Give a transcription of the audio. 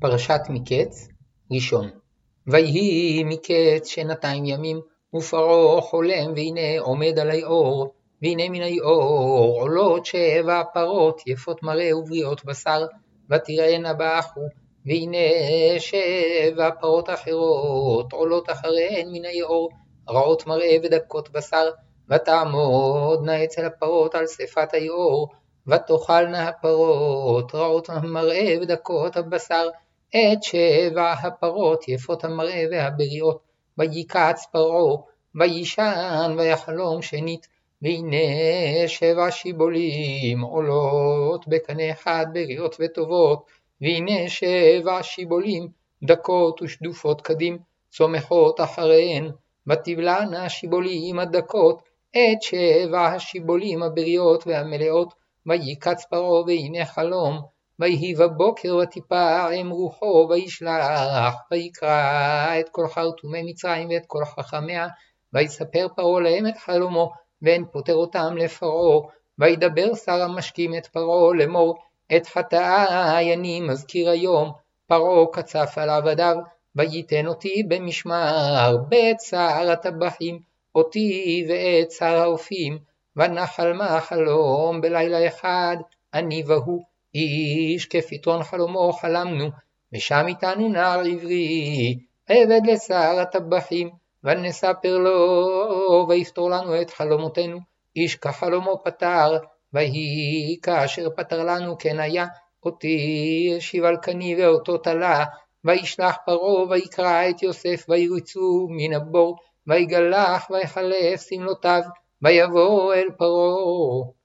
פרשת מקץ, ראשון. ויהי מקץ שנתיים ימים, ופרעה חולם, והנה עומד עלי אור, והנה מן היאור עולות שבע פרות, יפות מראה ובריאות בשר, ותראינה באחו, והנה שבע פרות אחרות, עולות אחריהן מן היאור, רעות מראה ודקות בשר, ותעמודנה אצל הפרות על שפת היאור, ותאכלנה הפרות, רעות המראה ודקות הבשר, את שבע הפרות יפות המראה והבריאות, ויקץ פרעה, וישן ויחלום שנית, והנה שבע שיבולים עולות בקנה אחד בריאות וטובות, והנה שבע שיבולים דקות ושדופות קדים, צומחות אחריהן, ותבלענה השיבולים הדקות את שבע השיבולים הבריאות והמלאות, ויקץ פרעה והנה חלום, ויהי בבוקר ותפעם רוחו וישלח, ויקרא את כל חרטומי מצרים ואת כל חכמיה, ויספר פרעה להם את חלומו, ואין פוטר אותם לפרעה, וידבר שר המשקים את פרעה לאמור, את חטאי אני מזכיר היום, פרעה קצף על עבדיו, וייתן אותי במשמר, בצער הטבחים, אותי ואת שר האופים, ונחל מה חלום בלילה אחד, אני והוא, איש כפתרון חלומו חלמנו, ושם איתנו נער עברי, עבד לשר הטבחים, ונספר לו, ויפתור לנו את חלומותינו, איש כחלומו פתר, ויהי כאשר פתר לנו כן היה, אותי השיב על קני ואותו תלה, וישלח פרעה ויקרא את יוסף וירצו מן הבור, ויגלח ויחלף שמלותיו, ויבוא אל פרעה.